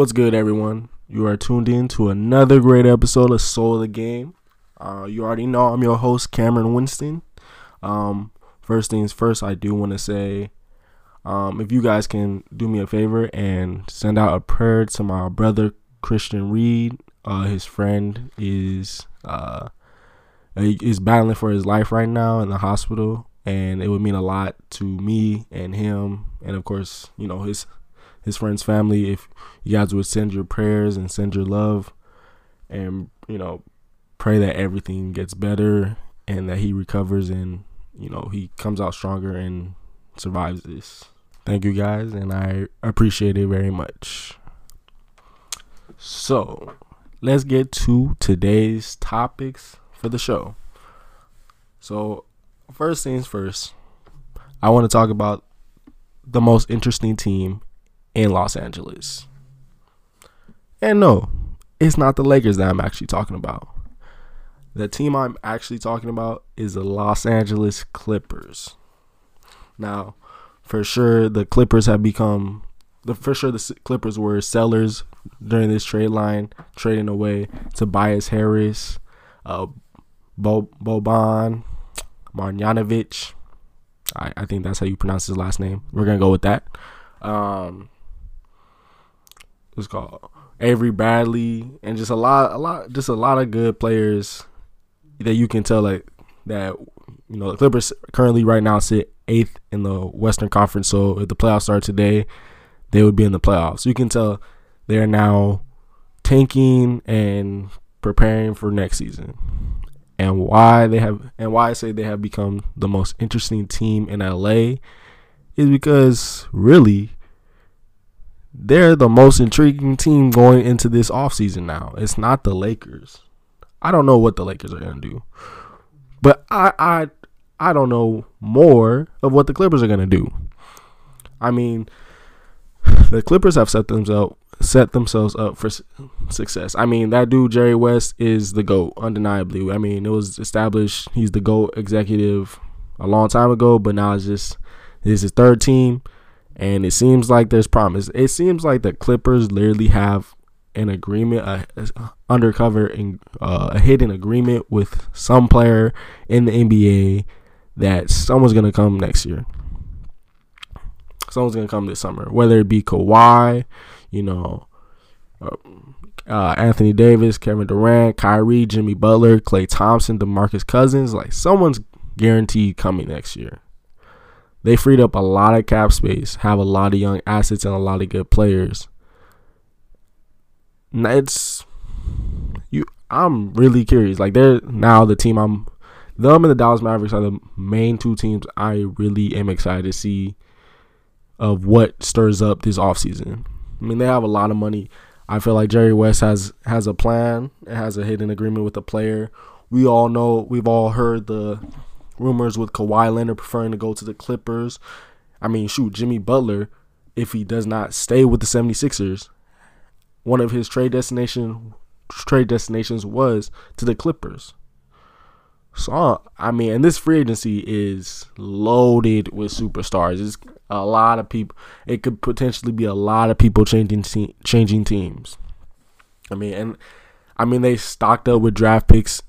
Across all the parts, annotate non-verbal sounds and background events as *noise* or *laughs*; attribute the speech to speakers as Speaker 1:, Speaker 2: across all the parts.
Speaker 1: What's good, everyone? You are tuned in to another great episode of Soul of the Game. Uh, you already know I'm your host, Cameron Winston. Um, first things first, I do want to say um, if you guys can do me a favor and send out a prayer to my brother, Christian Reed. Uh, his friend is uh, is battling for his life right now in the hospital, and it would mean a lot to me and him, and of course, you know his his friend's family if you guys would send your prayers and send your love and you know pray that everything gets better and that he recovers and you know he comes out stronger and survives this. Thank you guys and i appreciate it very much. So let's get to today's topics for the show. So first things first i want to talk about the most interesting team in Los Angeles. And no, it's not the Lakers that I'm actually talking about. The team I'm actually talking about is the Los Angeles Clippers. Now, for sure, the Clippers have become the for sure the Clippers were sellers during this trade line, trading away Tobias Harris, uh, Bo, Boban, Marjanovic. I, I think that's how you pronounce his last name. We're gonna go with that. Um, what's called Avery Bradley, and just a lot, a lot, just a lot of good players that you can tell like that. You know, the Clippers currently right now sit eighth in the Western Conference. So if the playoffs start today, they would be in the playoffs. You can tell they're now tanking and preparing for next season. And why they have and why I say they have become the most interesting team in LA is because really they're the most intriguing team going into this offseason now. It's not the Lakers. I don't know what the Lakers are gonna do. But I I I don't know more of what the Clippers are gonna do. I mean, *sighs* the Clippers have set themselves set themselves up for success. I mean, that dude Jerry West is the goat, undeniably. I mean, it was established he's the goat executive a long time ago, but now it's just this is his third team and it seems like there's promise. It seems like the Clippers literally have an agreement, a, a undercover, in, uh, a hidden agreement with some player in the NBA that someone's gonna come next year. Someone's gonna come this summer, whether it be Kawhi, you know, uh, uh, Anthony Davis, Kevin Durant, Kyrie, Jimmy Butler, Klay Thompson, DeMarcus Cousins. Like someone's guaranteed coming next year. They freed up a lot of cap space, have a lot of young assets and a lot of good players. It's you. I'm really curious. Like they're now the team. I'm them and the Dallas Mavericks are the main two teams I really am excited to see of what stirs up this offseason. I mean, they have a lot of money. I feel like Jerry West has has a plan. It has a hidden agreement with the player. We all know. We've all heard the rumors with Kawhi Leonard preferring to go to the Clippers. I mean, shoot, Jimmy Butler, if he does not stay with the 76ers, one of his trade destination trade destinations was to the Clippers. So I mean, and this free agency is loaded with superstars. It's a lot of people. It could potentially be a lot of people changing te- changing teams. I mean, and I mean they stocked up with draft picks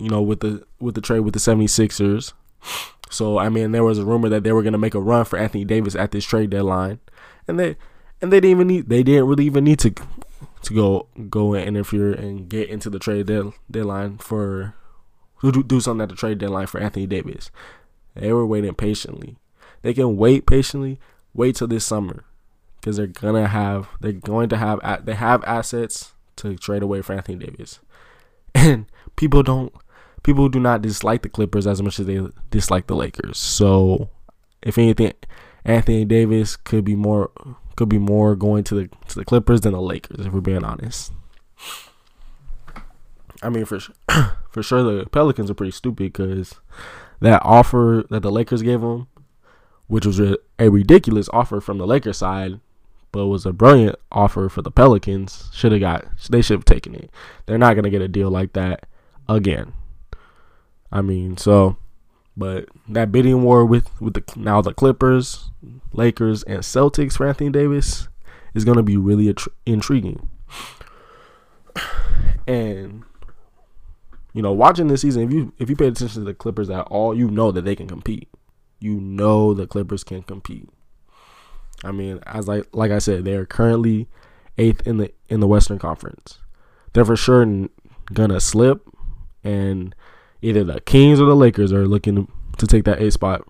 Speaker 1: you know, with the with the trade with the 76ers. So I mean, there was a rumor that they were going to make a run for Anthony Davis at this trade deadline, and they and they didn't even need they didn't really even need to to go go and interfere and get into the trade dead, deadline for to do something at the trade deadline for Anthony Davis. They were waiting patiently. They can wait patiently. Wait till this summer because they're gonna have they're going to have they have assets to trade away for Anthony Davis, *laughs* and people don't people do not dislike the Clippers as much as they dislike the Lakers. So, if anything, Anthony Davis could be more could be more going to the to the Clippers than the Lakers, if we're being honest. I mean, for *clears throat* for sure, the Pelicans are pretty stupid because that offer that the Lakers gave them, which was a, a ridiculous offer from the Lakers side, but was a brilliant offer for the Pelicans. Should have got they should have taken it. They're not gonna get a deal like that again. I mean, so, but that bidding war with with the now the Clippers, Lakers, and Celtics for Anthony Davis is going to be really atr- intriguing. And you know, watching this season, if you if you pay attention to the Clippers at all, you know that they can compete. You know the Clippers can compete. I mean, as like like I said, they are currently eighth in the in the Western Conference. They're for sure gonna slip, and either the Kings or the Lakers are looking to take that eighth spot.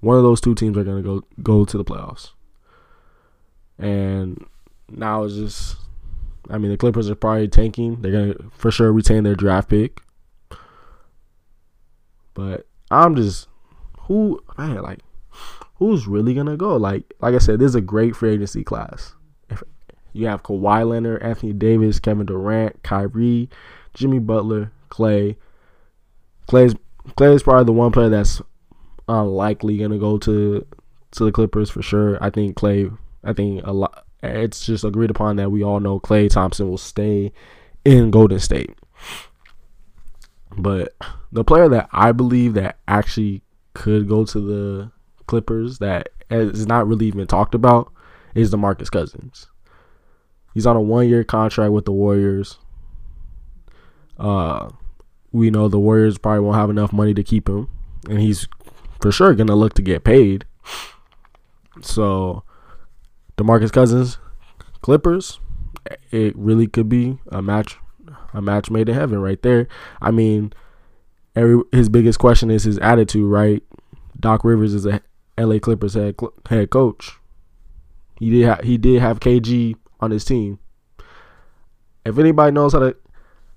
Speaker 1: One of those two teams are gonna go go to the playoffs. And now it's just, I mean, the Clippers are probably tanking. They're gonna for sure retain their draft pick. But I'm just, who man, like, who's really gonna go? Like, like I said, this is a great free agency class. If you have Kawhi Leonard, Anthony Davis, Kevin Durant, Kyrie, Jimmy Butler, Klay. Klay's Klay is probably the one player that's unlikely gonna go to to the Clippers for sure. I think Klay. I think a lot. It's just agreed upon that we all know Klay Thompson will stay in Golden State. But the player that I believe that actually could go to the Clippers that is not really even talked about is DeMarcus Cousins. He's on a one-year contract with the Warriors. Uh, we know the Warriors probably won't have enough money to keep him, and he's for sure gonna look to get paid. So, DeMarcus Cousins, Clippers, it really could be a match, a match made in heaven right there. I mean, every his biggest question is his attitude, right? Doc Rivers is a LA Clippers head head coach. He did ha- he did have KG on his team. If anybody knows how to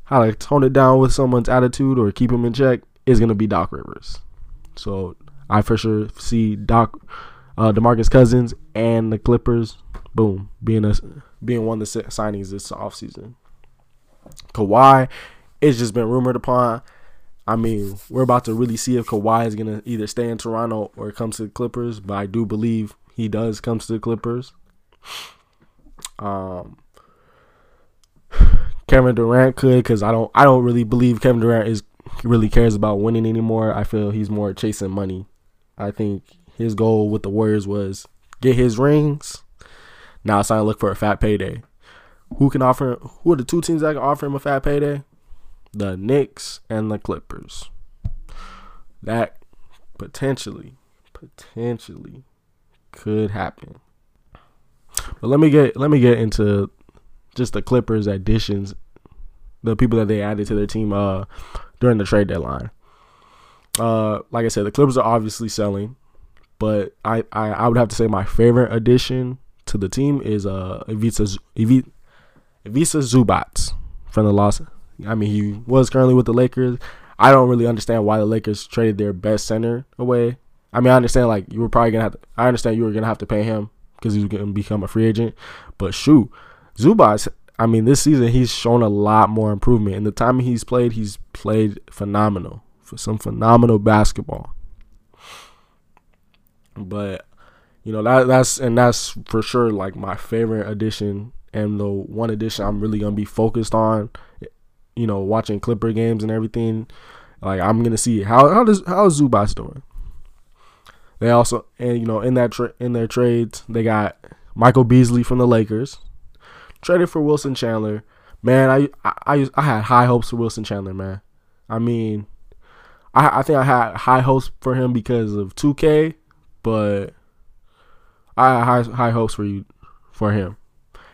Speaker 1: how to tone it down with someone's attitude or keep him in check, is gonna be Doc Rivers. So I for sure see Doc, uh, Demarcus Cousins and the Clippers, boom, being a being one of the signings this offseason. Kawhi, it's just been rumored upon. I mean, we're about to really see if Kawhi is gonna either stay in Toronto or come to the Clippers, but I do believe he does come to the Clippers. Um, Kevin Durant could because I don't I don't really believe Kevin Durant is really cares about winning anymore. I feel he's more chasing money. I think his goal with the Warriors was get his rings. Now it's time to look for a fat payday. Who can offer? Who are the two teams that can offer him a fat payday? The Knicks and the Clippers. That potentially, potentially could happen. But let me get let me get into just the Clippers additions, the people that they added to their team uh during the trade deadline. Uh, like I said, the Clippers are obviously selling, but I, I, I would have to say my favorite addition to the team is uh Ivica Ivica, Zubac from the Los. I mean, he was currently with the Lakers. I don't really understand why the Lakers traded their best center away. I mean, I understand like you were probably gonna have. To, I understand you were gonna have to pay him because he was gonna become a free agent. But shoot, Zubac, I mean, this season he's shown a lot more improvement. In the time he's played, he's played phenomenal for some phenomenal basketball. But you know that that's and that's for sure like my favorite addition and the one addition I'm really gonna be focused on. You know, watching Clipper games and everything. Like I'm gonna see how how does how is Zubac doing. They also and you know in that tra- in their trades they got Michael Beasley from the Lakers, traded for Wilson Chandler. Man, I I I had high hopes for Wilson Chandler, man. I mean, I I think I had high hopes for him because of 2K, but I had high high hopes for you for him.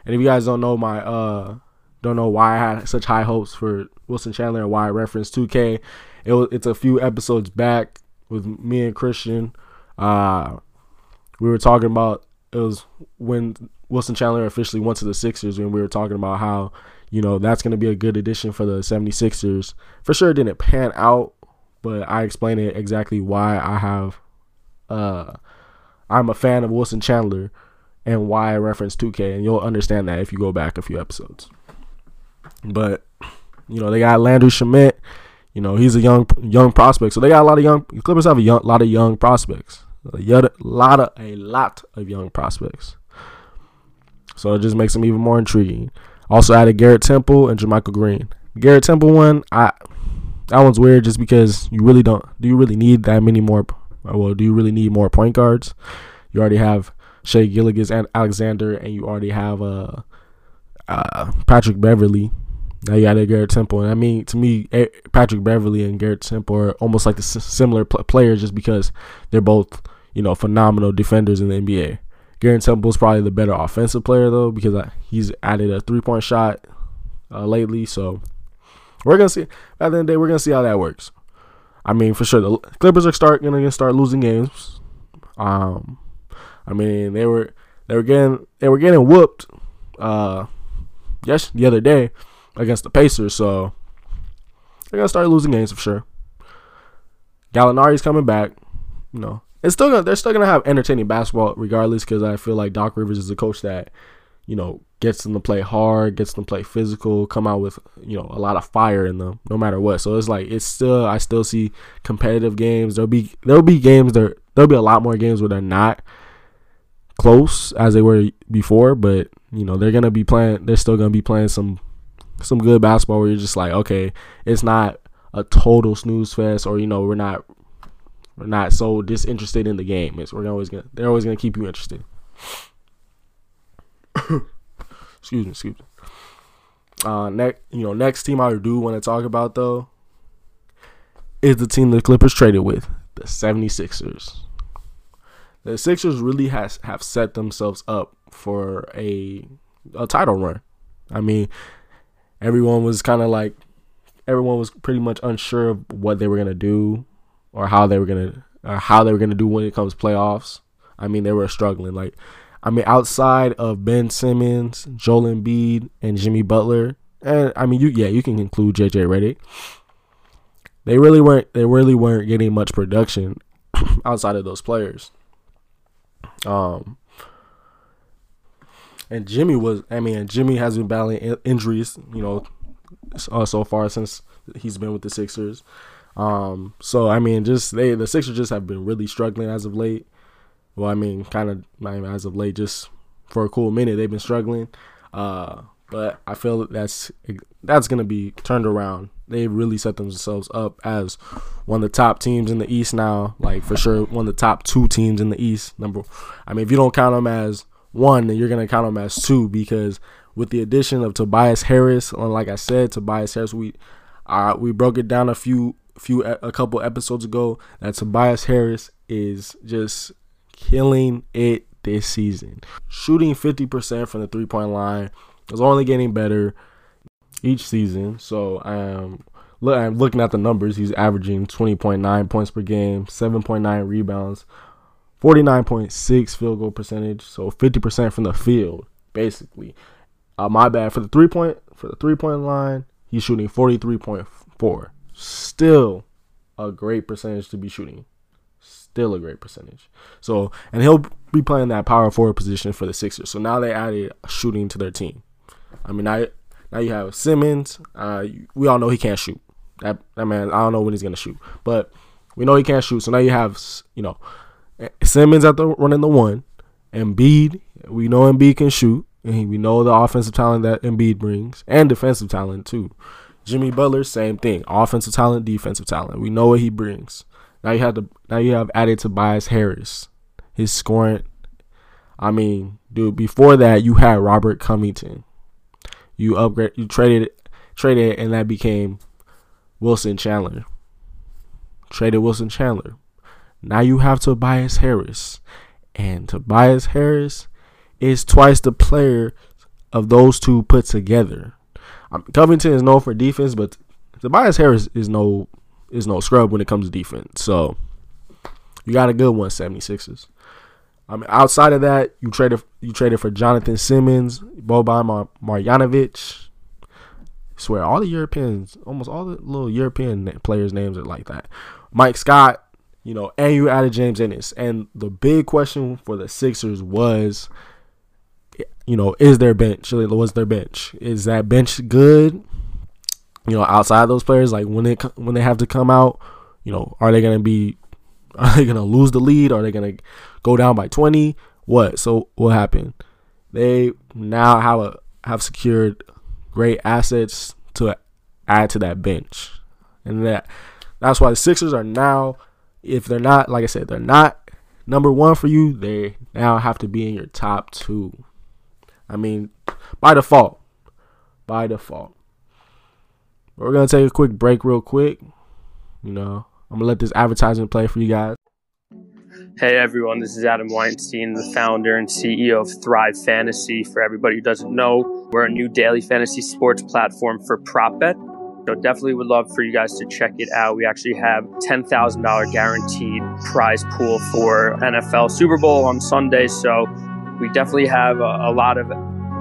Speaker 1: And if you guys don't know my uh don't know why I had such high hopes for Wilson Chandler and why I referenced 2K, it was it's a few episodes back with me and Christian. Uh we were talking about it was when Wilson Chandler officially went to the Sixers and we were talking about how, you know, that's going to be a good addition for the 76ers. For sure it didn't pan out, but I explained it exactly why I have uh I'm a fan of Wilson Chandler and why I reference 2K and you'll understand that if you go back a few episodes. But you know, they got Landry Shamet, you know, he's a young young prospect. So they got a lot of young Clippers have a young, lot of young prospects. A lot of a lot of young prospects. So it just makes them even more intriguing. Also added Garrett Temple and JaMychal Green. Garrett Temple one, I that one's weird just because you really don't do you really need that many more well, do you really need more point guards? You already have Shai Gilgeous and Alexander, and you already have uh, uh, Patrick Beverley. Now you added Garrett Temple, and I mean to me, Patrick Beverley and Garrett Temple are almost like the similar pl- players, just because they're both you know phenomenal defenders in the NBA. Garrett Temple is probably the better offensive player though, because he's added a three point shot uh, lately. So we're gonna see. At the end of the day, we're gonna see how that works. I mean, for sure, the Clippers are start gonna start losing games. Um, I mean, they were they were getting they were getting whooped. Uh, yes, the other day against the Pacers. So they're gonna start losing games for sure. Gallinari's coming back. You know, it's still gonna they're still gonna have entertaining basketball regardless because I feel like Doc Rivers is a coach that you know gets them to play hard, gets them to play physical, come out with you know a lot of fire in them no matter what. So it's like it's still I still see competitive games. There'll be there'll be games there there'll be a lot more games where they're not close as they were before, but you know they're gonna be playing. They're still gonna be playing some some good basketball where you're just like, okay, it's not a total snooze fest, or you know we're not we're not so disinterested in the game. It's we're always gonna they're always gonna keep you interested. *coughs* excuse me, excuse me. Uh, next, you know, next team I do want to talk about though is the team the Clippers traded with, the 76ers. The Sixers really has have set themselves up for a a title run. I mean, everyone was kind of like everyone was pretty much unsure of what they were gonna do or how they were gonna or how they were gonna do when it comes playoffs. I mean, they were struggling. Like, I mean, outside of Ben Simmons, Joel Embiid, and Jimmy Butler, and I mean, you yeah, you can include JJ Redick. They really weren't. They really weren't getting much production *clears throat* outside of those players. Um, and Jimmy was. I mean, Jimmy has been battling injuries. You know, uh, so far since he's been with the Sixers. Um, so I mean, just they the Sixers just have been really struggling as of late. Well, I mean, kind of as of late, just for a cool minute they've been struggling. Uh, but I feel that that's that's gonna be turned around. They really set themselves up as one of the top teams in the East now. Like for sure, one of the top two teams in the East. Number, I mean, if you don't count them as one, then you're gonna count them as two because with the addition of Tobias Harris, like I said, Tobias Harris, we uh, we broke it down a few few a couple episodes ago that Tobias Harris is just killing it this season. Shooting 50% from the three point line is only getting better each season. So um, look, I'm looking at the numbers. He's averaging 20.9 points per game, 7.9 rebounds, 49.6 field goal percentage. So 50% from the field, basically. Uh, my bad for the three point for the three point line. He's shooting 43.4. Still a great percentage to be shooting. Still a great percentage. So, and he'll be playing that power forward position for the Sixers. So now they added shooting to their team. I mean, now, now you have Simmons. Uh, we all know he can't shoot. That that man, I don't know when he's gonna shoot, but we know he can't shoot. So now you have, you know, Simmons at the running the one, Embiid. We know Embiid can shoot, and we know the offensive talent that Embiid brings, and defensive talent too. Jimmy Butler, same thing. Offensive talent, defensive talent. We know what he brings. Now you have to now you have added Tobias Harris. His scoring I mean, dude, before that you had Robert Covington. You upgrade you traded traded and that became Wilson Chandler. Traded Wilson Chandler. Now you have Tobias Harris. And Tobias Harris is twice the player of those two put together. Covington is known for defense, but Tobias Harris is no is no scrub when it comes to defense. So you got a good one, 76ers. I mean, outside of that, you traded you traded for Jonathan Simmons, Boban Mar- Marjanovic. I swear, all the Europeans, almost all the little European players' names are like that. Mike Scott, you know, and you added James Ennis. And the big question for the Sixers was you know, is their bench? Was their bench? Is that bench good? You know, outside those players, like when they when they have to come out, you know, are they gonna be? *laughs* Are they gonna lose the lead? Are they gonna go down by twenty? What? So what happened? They now have a have secured great assets to add to that bench, and that that's why the Sixers are now, if they're not, like I said, they're not number one for you, they now have to be in your top two. I mean, by default. By default. We're gonna take a quick break real quick. You know, I'm gonna let this advertisement play for you guys.
Speaker 2: Hey everyone, this is Adam Weinstein, the founder and CEO of Thrive Fantasy. For everybody who doesn't know, we're a new daily fantasy sports platform for prop bet. So definitely would love for you guys to check it out. We actually have $10,000 guaranteed prize pool for NFL Super Bowl on Sunday. So we definitely have a, a lot of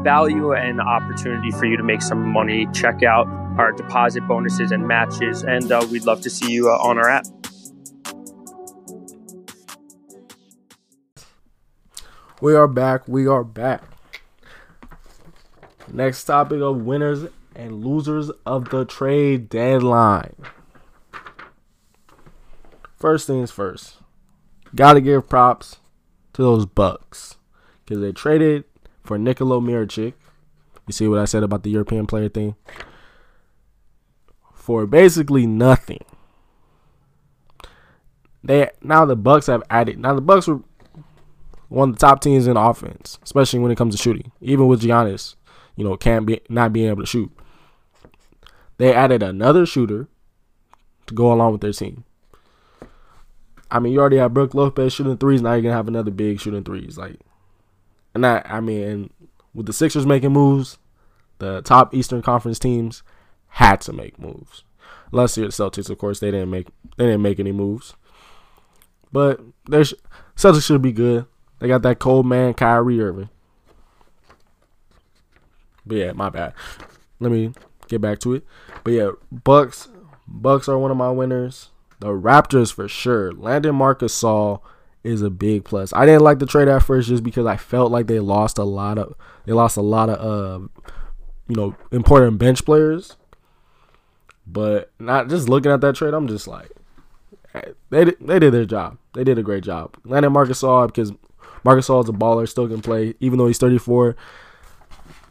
Speaker 2: value and opportunity for you to make some money. Check out our deposit bonuses and matches, and uh, we'd love to see you uh, on our app.
Speaker 1: We are back. We are back. Next topic of winners and losers of the trade deadline. First things first. Got to give props to those Bucks because they traded for Nikola Mirotic. You see what I said about the European player thing? For basically nothing. They now the Bucks have added. Now the Bucks were one of the top teams in offense, especially when it comes to shooting. Even with Giannis, you know, can't be not being able to shoot. They added another shooter to go along with their team. I mean, you already have Brook Lopez shooting threes. Now you're gonna have another big shooting threes. Like, and that I mean, with the Sixers making moves, the top Eastern Conference teams had to make moves. Unless you're the Celtics, of course, they didn't make they didn't make any moves. But there's Celtics should be good. They got that cold man Kyrie Irving. But yeah, my bad. Let me get back to it. But yeah, Bucks Bucks are one of my winners. The Raptors for sure. Landon Marc Gasol is a big plus. I didn't like the trade at first just because I felt like they lost a lot of they lost a lot of uh you know important bench players. But not just looking at that trade, I'm just like they they did their job. They did a great job. Landon Marc Gasol because Marc Gasol is a baller, still can play even though he's 34.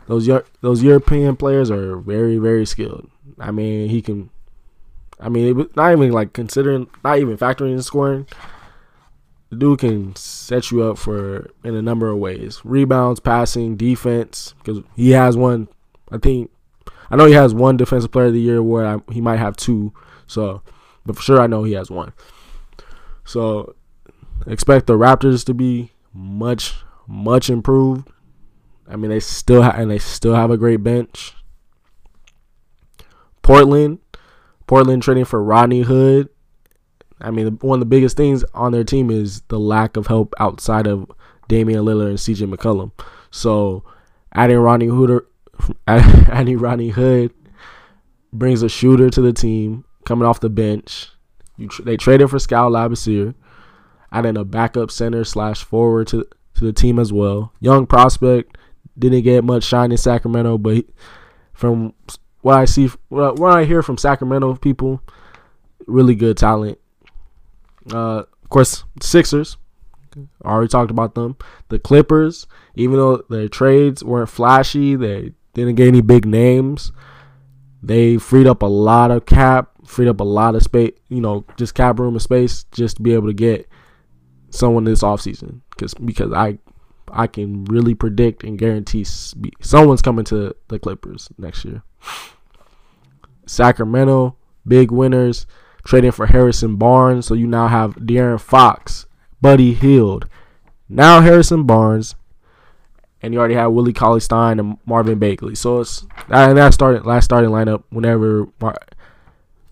Speaker 1: Those those European players are very very skilled. I mean, he can. I mean, not even like considering, not even factoring in scoring. The dude can set you up for in a number of ways: rebounds, passing, defense. Because he has one. I think I know he has one Defensive Player of the Year award. I, he might have two. So, but for sure, I know he has one. So, expect the Raptors to be much much improved I mean, they still ha- and they still have a great bench. Portland, Portland trading for Rodney Hood. I mean, one of the biggest things on their team is the lack of help outside of Damian Lillard and CJ McCollum. So, adding Rodney Hood, *laughs* adding Rodney Hood brings a shooter to the team coming off the bench. Tr- they traded for Skal Labissiere, adding a backup center slash forward to to the team as well. Young prospect didn't get much shine in Sacramento, but from what I see, what I hear from Sacramento people, really good talent. Uh, of course, Sixers. I already talked about them. The Clippers, even though their trades weren't flashy, they didn't get any big names. They freed up a lot of cap, freed up a lot of space, you know, just cap room and space just to be able to get someone this offseason. Cause, because I I can really predict and guarantee someone's coming to the Clippers next year. Sacramento, big winners, trading for Harrison Barnes. So you now have De'Aaron Fox, Buddy Hield, now Harrison Barnes, and you already have Willie Cauley Stein and Marvin Bagley. So it's and that started last starting lineup. Whenever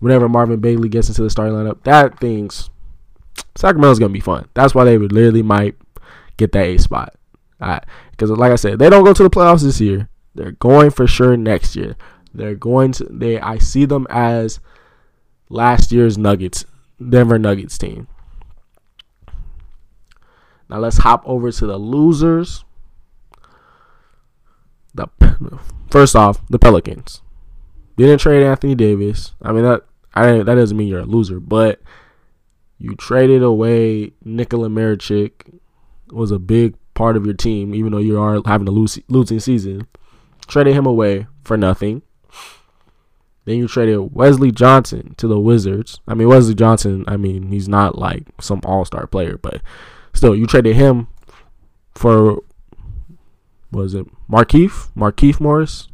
Speaker 1: whenever Marvin Bagley gets into the starting lineup, that thing's Sacramento's gonna be fun. That's why they literally might get that A spot. Because like I said, they don't go to the playoffs this year. They're going for sure next year. They're going to they I see them as last year's Nuggets, Denver Nuggets team. Now let's hop over to the losers. The first off, the Pelicans didn't trade Anthony Davis. I mean that I that doesn't mean you're a loser, but you traded away Nikola Mirotic was a big part of your team, even though you are having a losing season. Traded him away for nothing. Then you traded Wesley Johnson to the Wizards. I mean, Wesley Johnson, I mean, he's not like some all star player, but still, you traded him for was it Markieff Markieff Morris.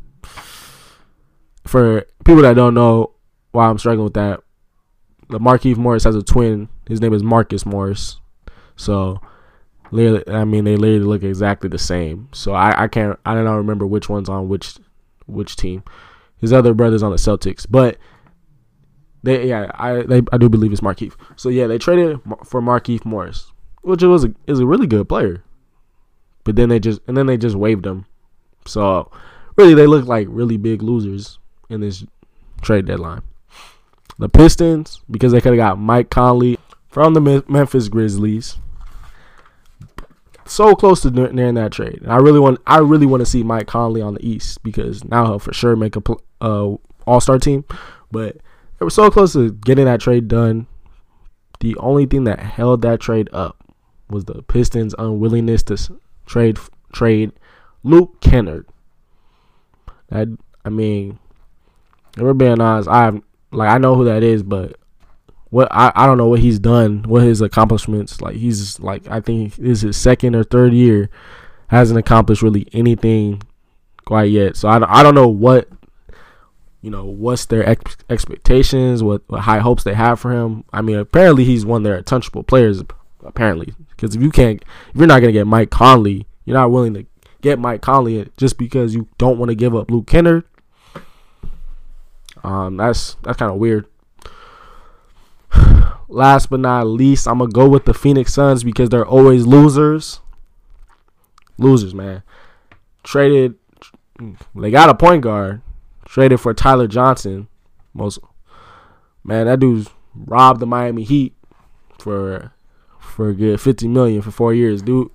Speaker 1: For people that don't know why I'm struggling with that, the Markieff Morris has a twin. His name is Marcus Morris. So, literally, I mean, they literally look exactly the same. So I, I can't I don't remember which one's on which which team. His other brother's on the Celtics, but they yeah I they, I do believe it's Markieff. So yeah, they traded for Markieff Morris, which was a is a really good player. But then they just and then they just waived him. So really, they look like really big losers in this trade deadline. The Pistons, because they could have got Mike Conley from the Memphis Grizzlies, so close to nearing that trade. And I really want, I really want to see Mike Conley on the East because now he'll for sure make a uh, All Star team. But they were so close to getting that trade done. The only thing that held that trade up was the Pistons' unwillingness to trade trade Luke Kennard. That I mean, if we're being honest, I like I know who that is, but what I, I don't know what he's done, what his accomplishments. Like he's like I think this is his second or third year, hasn't accomplished really anything quite yet. So I, I don't know what you know what's their ex- expectations, what, what high hopes they have for him. I mean, apparently he's one of their untouchable players. Apparently, because if you can't, if you're not gonna get Mike Conley, you're not willing to get Mike Conley just because you don't want to give up Luke Kennard. Um, that's that's kind of weird. Last but not least, I'm gonna go with the Phoenix Suns because they're always losers. Losers, man. Traded, mm, they got a point guard. Traded for Tyler Johnson. Most man, that dude's robbed the Miami Heat for for a good 50 million for four years, dude.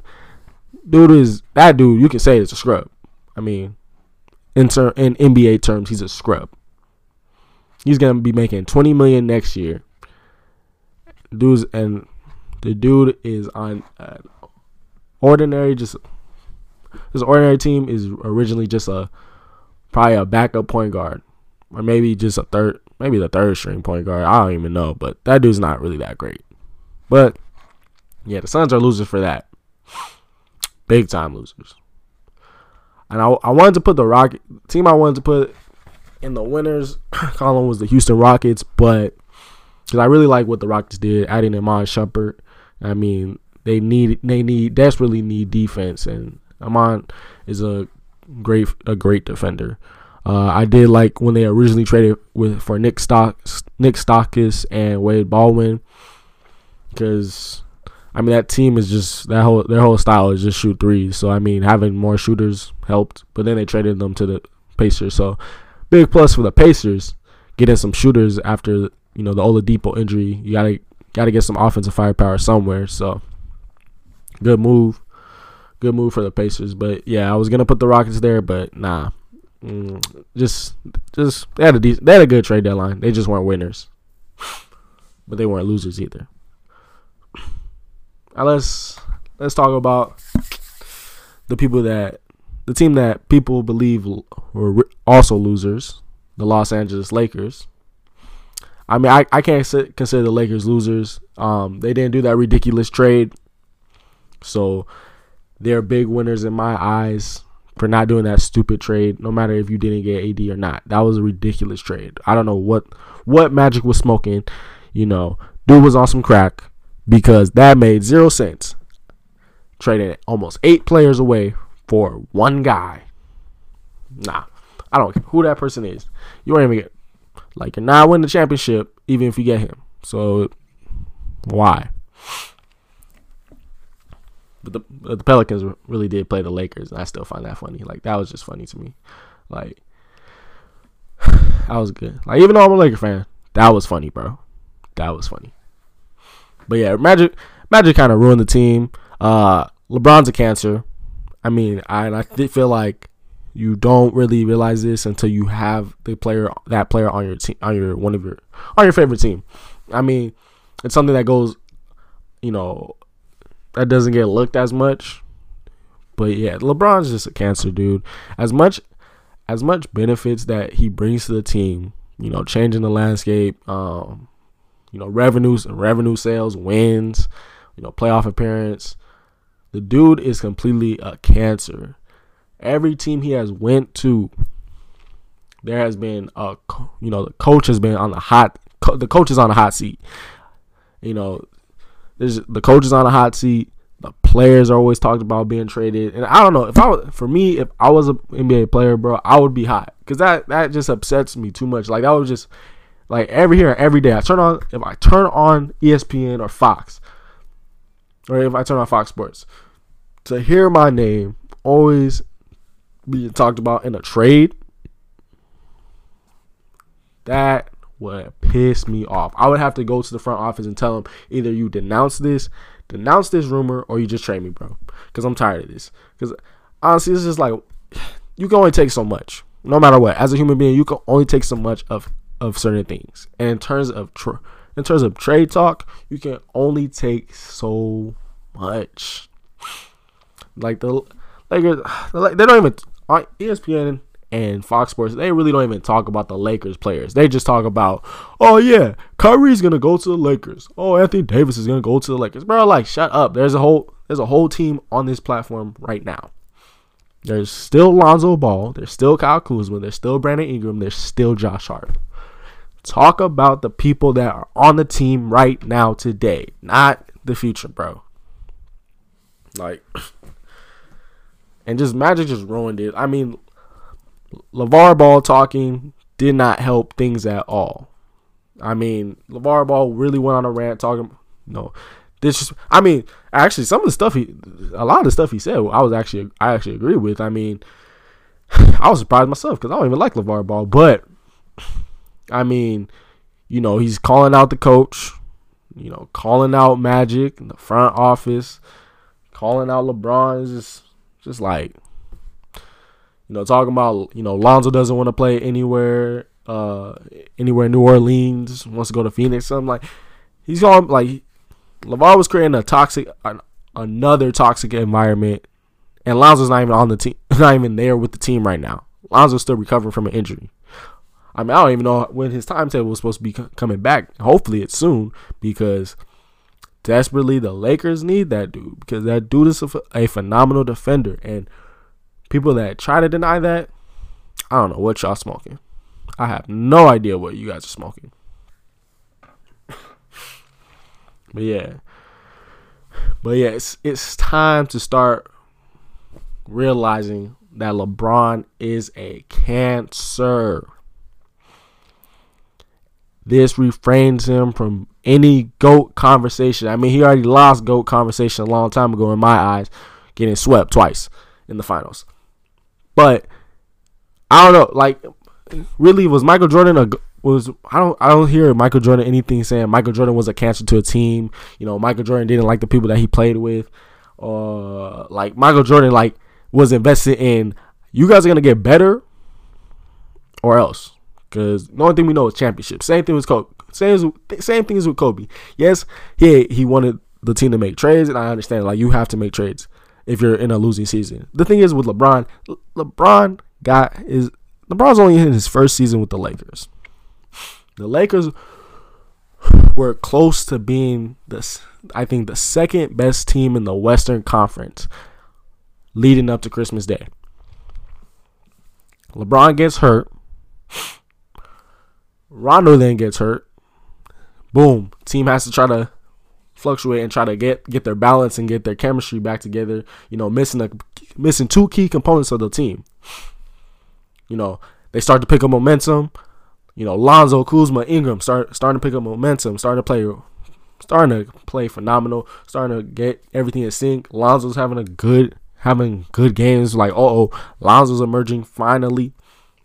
Speaker 1: Dude is that dude. You can say it's a scrub. I mean, in ter- in NBA terms, he's a scrub. He's gonna be making 20 million next year. Dudes and the dude is on uh, ordinary. Just this ordinary team is originally just a probably a backup point guard, or maybe just a third, maybe the third string point guard. I don't even know, but that dude's not really that great. But yeah, the Suns are losers for that. Big time losers. And I, I wanted to put the Rocket team I wanted to put in the winners *coughs* column was the Houston Rockets, but because I really like what the Rockets did, adding Iman Shumpert. I mean, they need they need desperately need defense, and Amon is a great a great defender. Uh, I did like when they originally traded with for Nick Stock Nick Stauskas and Wade Baldwin because I mean that team is just that whole their whole style is just shoot threes. So I mean having more shooters helped, but then they traded them to the Pacers. So big plus for the Pacers getting some shooters after you know the Oladipo injury. You gotta gotta get some offensive firepower somewhere. So good move, good move for the Pacers. But yeah, I was gonna put the Rockets there, but nah. Mm, just just they had a they had a good trade deadline. They just weren't winners, but they weren't losers either. Now let's let's talk about the people that the team that people believe were also losers, the Los Angeles Lakers. I mean, I, I can't consider the Lakers losers. Um, they didn't do that ridiculous trade, so they're big winners in my eyes for not doing that stupid trade. No matter if you didn't get AD or not, that was a ridiculous trade. I don't know what what Magic was smoking. You know, dude was on some crack because that made zero sense. Trading almost eight players away for one guy. Nah, I don't care who that person is. You won't even get like you're not winning the championship even if you get him. So why? But the the Pelicans really did play the Lakers, and I still find that funny. Like that was just funny to me. Like *sighs* that was good. Like even though I'm a Laker fan, that was funny, bro. That was funny. But yeah, Magic Magic kind of ruined the team. Uh, LeBron's a cancer. I mean, I I feel like you don't really realize this until you have the player that player on your team on your one of your on your favorite team. I mean, it's something that goes, you know, that doesn't get looked as much. But yeah, LeBron's just a cancer, dude. As much as much benefits that he brings to the team, you know, changing the landscape, um, you know, revenues and revenue sales, wins, you know, playoff appearance. The dude is completely a cancer. Every team he has went to, there has been a you know the coach has been on the hot the coach is on the hot seat. You know, there's the coach is on the hot seat. The players are always talked about being traded, and I don't know if I was for me if I was an NBA player, bro, I would be hot because that that just upsets me too much. Like that was just like every here every day. I turn on if I turn on ESPN or Fox, or if I turn on Fox Sports, to hear my name always being talked about in a trade. That would piss me off. I would have to go to the front office and tell them either you denounce this, denounce this rumor, or you just trade me, bro. Because I'm tired of this. Because honestly, it's just like you can only take so much, no matter what. As a human being, you can only take so much of of certain things. And in terms of in terms of trade talk, you can only take so much. Like the Lakers, they don't even Uh, on ESPN and Fox Sports, they really don't even talk about the Lakers players. They just talk about, oh yeah, Kyrie's gonna go to the Lakers. Oh, Anthony Davis is gonna go to the Lakers. Bro, like shut up. There's a whole there's a whole team on this platform right now. There's still Lonzo Ball. There's still Kyle Kuzma. There's still Brandon Ingram. There's still Josh Hart. Talk about the people that are on the team right now today, not the future, bro. Like, *sniffs* and just Magic just ruined it. I mean, LeVar Ball talking did not help things at all. I mean, LeVar Ball really went on a rant talking. No, this. Just, I mean, actually, some of the stuff he, a lot of the stuff he said, I was actually, I actually agree with. I mean, *sighs* I was surprised myself because I don't even like LeVar Ball, but I mean, you know, he's calling out the coach, you know, calling out Magic in the front office, calling out LeBron. Is just, just like you know, talking about you know Lonzo doesn't want to play anywhere, uh, anywhere in New Orleans, wants to go to Phoenix. Something like he's going like LeVar was creating a toxic, an, another toxic environment, and Lonzo's not even on the team, *laughs* not even there with the team right now. Lonzo's still recovering from an injury. I mean, I don't even know when his timetable was supposed to be coming back. Hopefully, it's soon because desperately the Lakers need that dude because that dude is a, a phenomenal defender and people that try to deny that, I don't know what y'all smoking. I have no idea what you guys are smoking. but yeah. But yeah, it's, it's time to start realizing that LeBron is a cancer. This refrains him from any GOAT conversation. I mean, he already lost GOAT conversation a long time ago in my eyes, getting swept twice in the finals. But I don't know, like really was Michael Jordan a was I don't I don't hear Michael Jordan anything saying Michael Jordan was a cancer to a team. You know, Michael Jordan didn't like the people that he played with. Uh, like Michael Jordan like was invested in you guys are gonna get better or else. Cause the only thing we know is championship. Same thing with Kobe. Same same thing as with Kobe. Yes, he he wanted the team to make trades, and I understand like you have to make trades if you're in a losing season. The thing is with LeBron, LeBron got is LeBron's only in his first season with the Lakers. The Lakers were close to being this I think the second best team in the Western Conference leading up to Christmas Day. LeBron gets hurt. Rondo then gets hurt. Boom. Team has to try to fluctuate and try to get get their balance and get their chemistry back together. You know, missing a missing two key components of the team. You know, they start to pick up momentum. You know, Lonzo, Kuzma, Ingram start starting to pick up momentum, starting to play starting to play phenomenal, starting to get everything in sync. Lonzo's having a good having good games. Like, oh, Lonzo's emerging finally.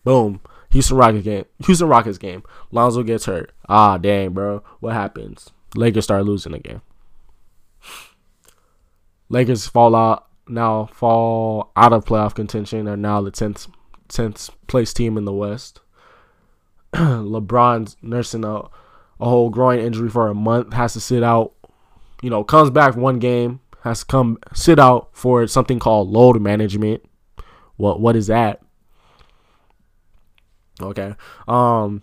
Speaker 1: Boom. Houston Rockets game. Houston Rockets game. Lonzo gets hurt. Ah, dang, bro. What happens? Lakers start losing again. Lakers fall out now fall out of playoff contention are now the tenth tenth place team in the West. *clears throat* LeBron's nursing a, a whole groin injury for a month, has to sit out, you know, comes back one game, has to come sit out for something called load management. What what is that? Okay. Um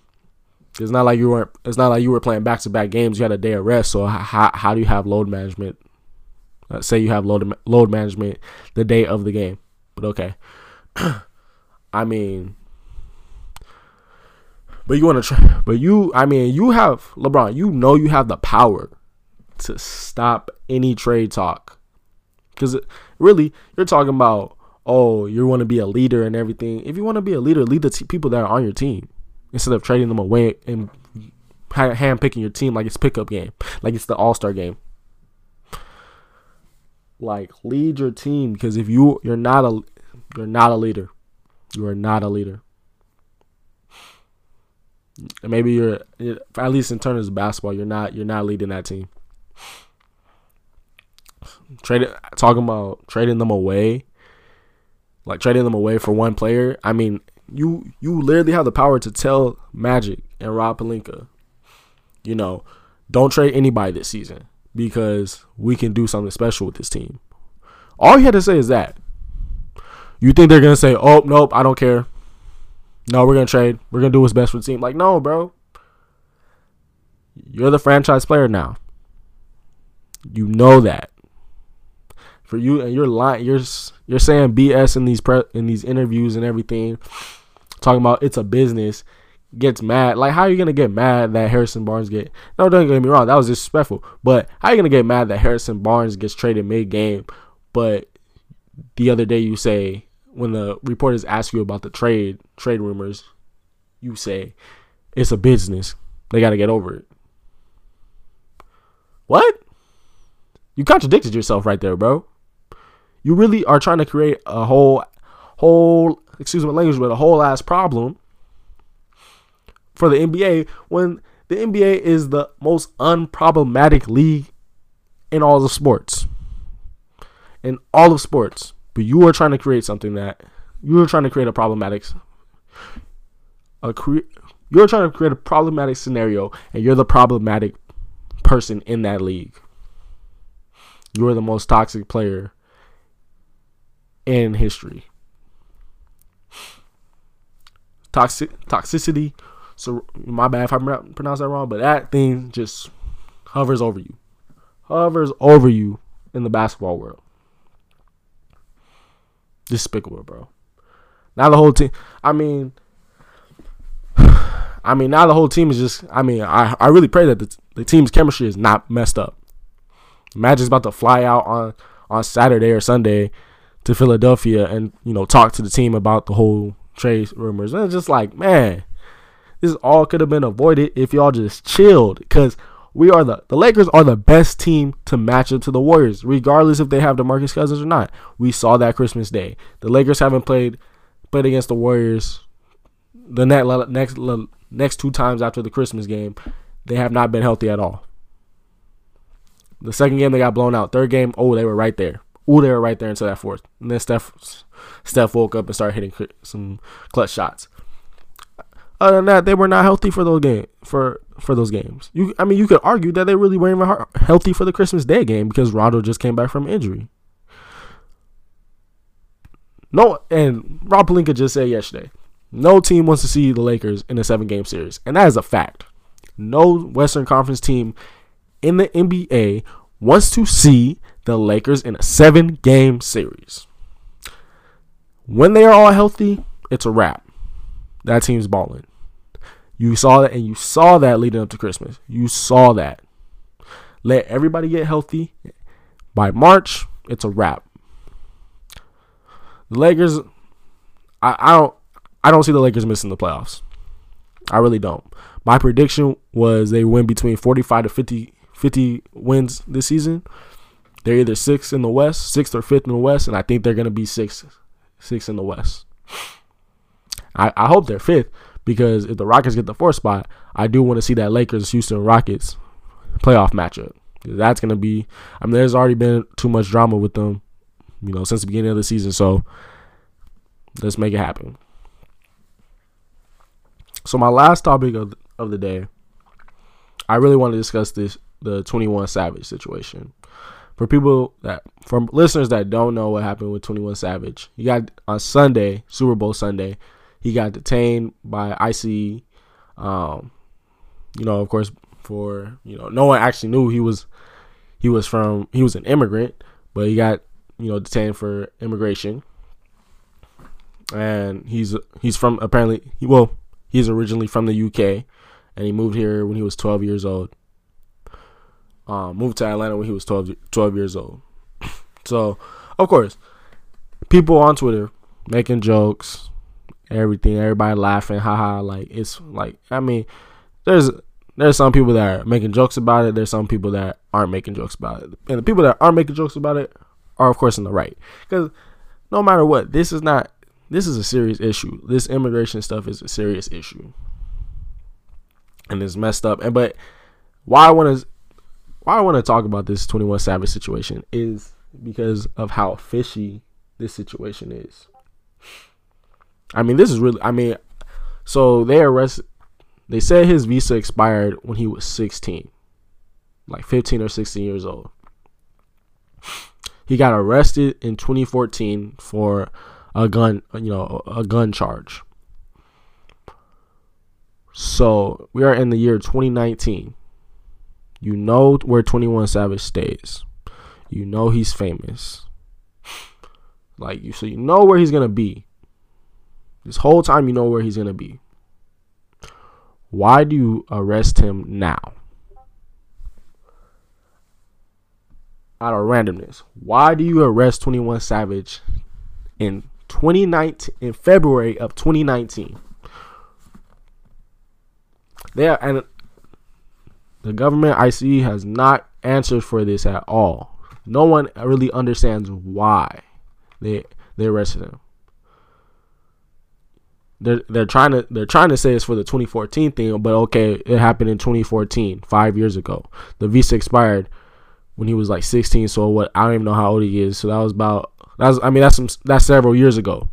Speaker 1: it's not like you weren't. It's not like you were playing back to back games. You had a day of rest. So how how do you have load management? Uh, say you have load load management the day of the game, but okay. *clears throat* I mean, but you want to try, but you, I mean, you have LeBron. You know you have the power to stop any trade talk, because really you're talking about oh you want to be a leader and everything. If you want to be a leader, lead the t- people that are on your team instead of trading them away and hand picking your team like it's pickup game, like it's the All Star game. Like lead your team because if you you're not a you're not a leader, you are not a leader. maybe you're at least in terms of basketball, you're not you're not leading that team. Trading talking about trading them away, like trading them away for one player. I mean, you you literally have the power to tell Magic and Rob Pelinka, you know, don't trade anybody this season because we can do something special with this team. All you had to say is that. You think they're gonna say, "Oh, nope, I don't care." No, we're gonna trade. We're gonna do what's best for the team. Like, no, bro. You're the franchise player now. You know that. For you and you're lying. You're you're saying BS in these pre, in these interviews and everything, talking about it's a business gets mad. Like, how are you gonna get mad that Harrison Barnes get? No, don't get me wrong, that was disrespectful. But how are you gonna get mad that Harrison Barnes gets traded mid game? But the other day you say when the reporters ask you about the trade trade rumors, you say it's a business. They got to get over it. What? You contradicted yourself right there, bro. You really are trying to create a whole, whole, excuse my language, but a whole ass problem for the NBA when the NBA is the most unproblematic league in all of sports. In all of sports. But you are trying to create something that you are trying to create a problematic a cre- you're trying to create a problematic scenario and you're the problematic person in that league. You're the most toxic player in history. Toxic toxicity so my bad if I pronounce that wrong, but that thing just hovers over you, hovers over you in the basketball world. Despicable, bro. Now the whole team. I mean, *sighs* I mean now the whole team is just. I mean, I I really pray that the, the team's chemistry is not messed up. Magic's about to fly out on on Saturday or Sunday to Philadelphia and you know talk to the team about the whole trade rumors. And it's just like, man, this all could have been avoided if y'all just chilled. Because we are the the Lakers are the best team to match up to the Warriors, regardless if they have DeMarcus Cousins or not. We saw that Christmas Day. The Lakers haven't played played against the Warriors the next next next two times after the Christmas game. They have not been healthy at all. The second game they got blown out. Third game, oh, they were right there. Oh, they were right there until that fourth. And then Steph Steph woke up and started hitting some clutch shots. Other than that, they were not healthy for those game for for those games. You, I mean, you could argue that they really weren't even healthy for the Christmas Day game because Rondo just came back from injury. No, and Rob Pelinka just said yesterday, no team wants to see the Lakers in a seven game series, and that is a fact. No Western Conference team in the NBA wants to see the Lakers in a seven game series. When they are all healthy, it's a wrap that team's balling. You saw that, and you saw that leading up to Christmas. You saw that. Let everybody get healthy. By March, it's a wrap. The Lakers, I, I don't, I don't see the Lakers missing the playoffs. I really don't. My prediction was they win between 45 to 50, 50 wins this season. They're either sixth in the West, sixth or fifth in the West, and I think they're gonna be sixth, sixth in the West. I, I hope they're fifth because if the Rockets get the fourth spot, I do want to see that Lakers Houston Rockets playoff matchup. That's gonna be. I mean, there's already been too much drama with them, you know, since the beginning of the season. So let's make it happen. So my last topic of of the day, I really want to discuss this the 21 Savage situation. For people that, from listeners that don't know what happened with 21 Savage, you got on Sunday, Super Bowl Sunday, he got detained by ICE. Um, you know, of course, for you know, no one actually knew he was he was from he was an immigrant, but he got you know detained for immigration, and he's he's from apparently well he's originally from the UK, and he moved here when he was 12 years old. Um, moved to Atlanta when he was 12, 12 years old. *clears throat* so, of course, people on Twitter making jokes, everything, everybody laughing, haha. Like it's like I mean, there's there's some people that are making jokes about it. There's some people that aren't making jokes about it, and the people that aren't making jokes about it are of course in the right because no matter what, this is not this is a serious issue. This immigration stuff is a serious issue, and it's messed up. And but why I want to why I want to talk about this Twenty One Savage situation is because of how fishy this situation is. I mean, this is really. I mean, so they arrested. They said his visa expired when he was 16, like 15 or 16 years old. He got arrested in 2014 for a gun, you know, a gun charge. So we are in the year 2019. You know where 21 Savage stays. You know he's famous. Like you, so you know where he's gonna be. This whole time, you know where he's gonna be. Why do you arrest him now? Out of randomness, why do you arrest 21 Savage in 2019 in February of 2019? There and the government ICE has not answered for this at all. No one really understands why they they arrested him they're they're trying to they're trying to say it's for the 2014 thing, but okay, it happened in 2014, five years ago. The visa expired when he was like 16. So what? I don't even know how old he is. So that was about that's I mean that's some that's several years ago.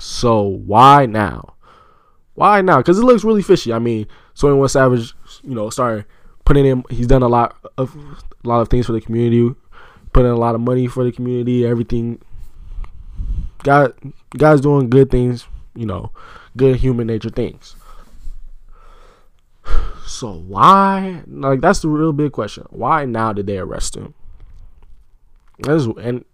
Speaker 1: So why now? Why now? Because it looks really fishy. I mean, 21 Savage, you know, started putting in. He's done a lot of a lot of things for the community, putting a lot of money for the community. Everything God, God's doing good things, you know, good human nature things. *sighs* So why? Like that's the real big question. Why now did they arrest him? That's, and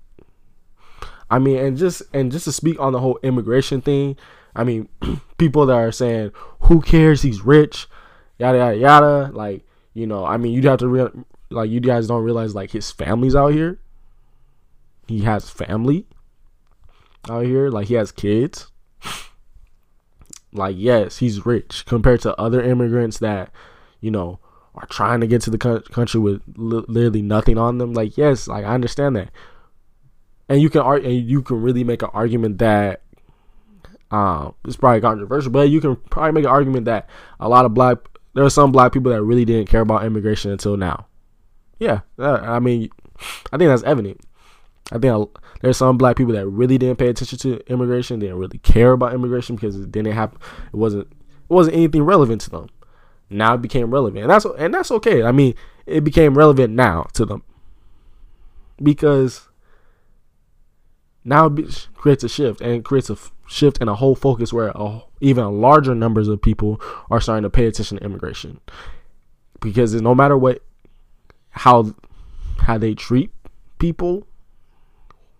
Speaker 1: I mean, and just and just to speak on the whole immigration thing. I mean, *clears throat* people that are saying, "Who cares? He's rich," yada yada yada. Like you know, I mean, you'd have to like you guys don't realize like his family's out here. He has family out here. Like he has kids. Like yes, he's rich compared to other immigrants that, you know, are trying to get to the country with li- literally nothing on them. Like yes, like I understand that, and you can ar- and you can really make an argument that. Um, it's probably controversial, but you can probably make an argument that a lot of black there are some black people that really didn't care about immigration until now. Yeah, I mean, I think that's evident. I think there's some black people that really didn't pay attention to immigration, didn't really care about immigration because it didn't happen. It wasn't it wasn't anything relevant to them. Now it became relevant, and that's and that's okay. I mean, it became relevant now to them because now it creates a shift and creates a shift and a whole focus where a, even larger numbers of people are starting to pay attention to immigration because no matter what how how they treat people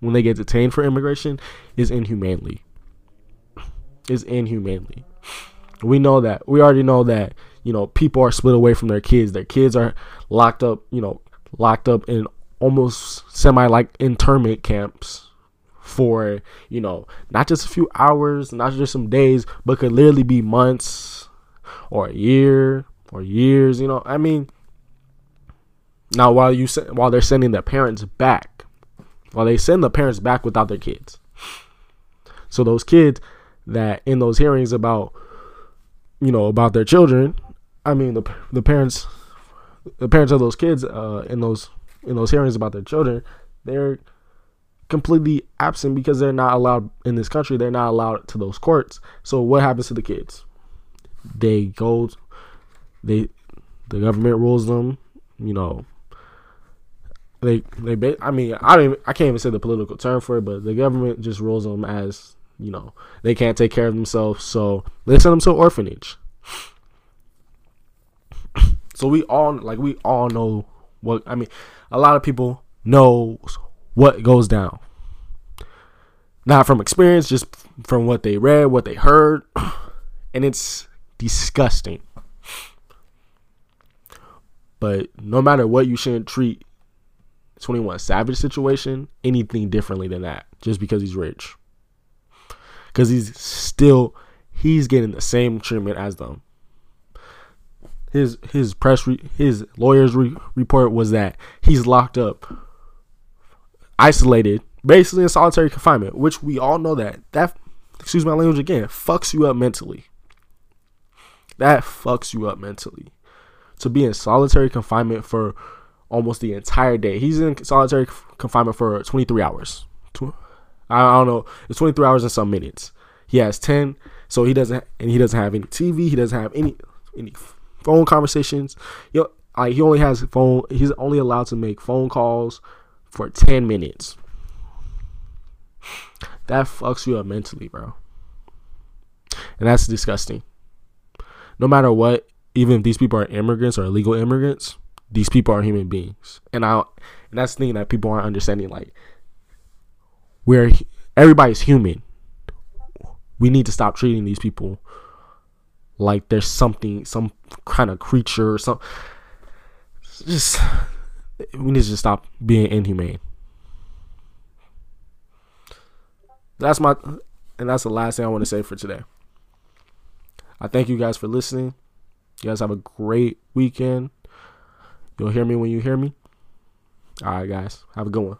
Speaker 1: when they get detained for immigration is inhumanely. Is inhumanely. We know that. We already know that, you know, people are split away from their kids. Their kids are locked up, you know, locked up in almost semi like internment camps for, you know, not just a few hours, not just some days, but could literally be months or a year or years, you know. I mean, now while you while they're sending their parents back while they send the parents back without their kids. So those kids that in those hearings about, you know, about their children, I mean the the parents, the parents of those kids uh, in those in those hearings about their children, they're completely absent because they're not allowed in this country. They're not allowed to those courts. So what happens to the kids? They go, they, the government rules them. You know, they they I mean I don't even, I can't even say the political term for it, but the government just rules them as you know they can't take care of themselves, so they send them to orphanage. *coughs* So we all like we all know what I mean. A lot of people knows what goes down. Not from experience, just from what they read, what they heard, *clears throat* and it's disgusting. But no matter what, you shouldn't treat 21 Savage situation anything differently than that just because he's rich. Because he's still he's getting the same treatment as them. His his press re, his lawyer's re, report was that he's locked up, isolated, basically in solitary confinement, which we all know that that excuse my language again fucks you up mentally. That fucks you up mentally. To be in solitary confinement for almost the entire day. He's in solitary confinement for 23 hours. I don't know. It's 23 hours and some minutes. He has 10, so he doesn't and he doesn't have any TV. He doesn't have any any phone conversations. You know, like he only has phone. He's only allowed to make phone calls for 10 minutes. That fucks you up mentally, bro. And that's disgusting. No matter what, even if these people are immigrants or illegal immigrants, these people are human beings. And I and that's the thing that people aren't understanding like we're everybody's human. We need to stop treating these people like there's something, some kind of creature or some. Just we need to stop being inhumane. That's my, and that's the last thing I want to say for today. I thank you guys for listening. You guys have a great weekend. You'll hear me when you hear me. All right, guys. Have a good one.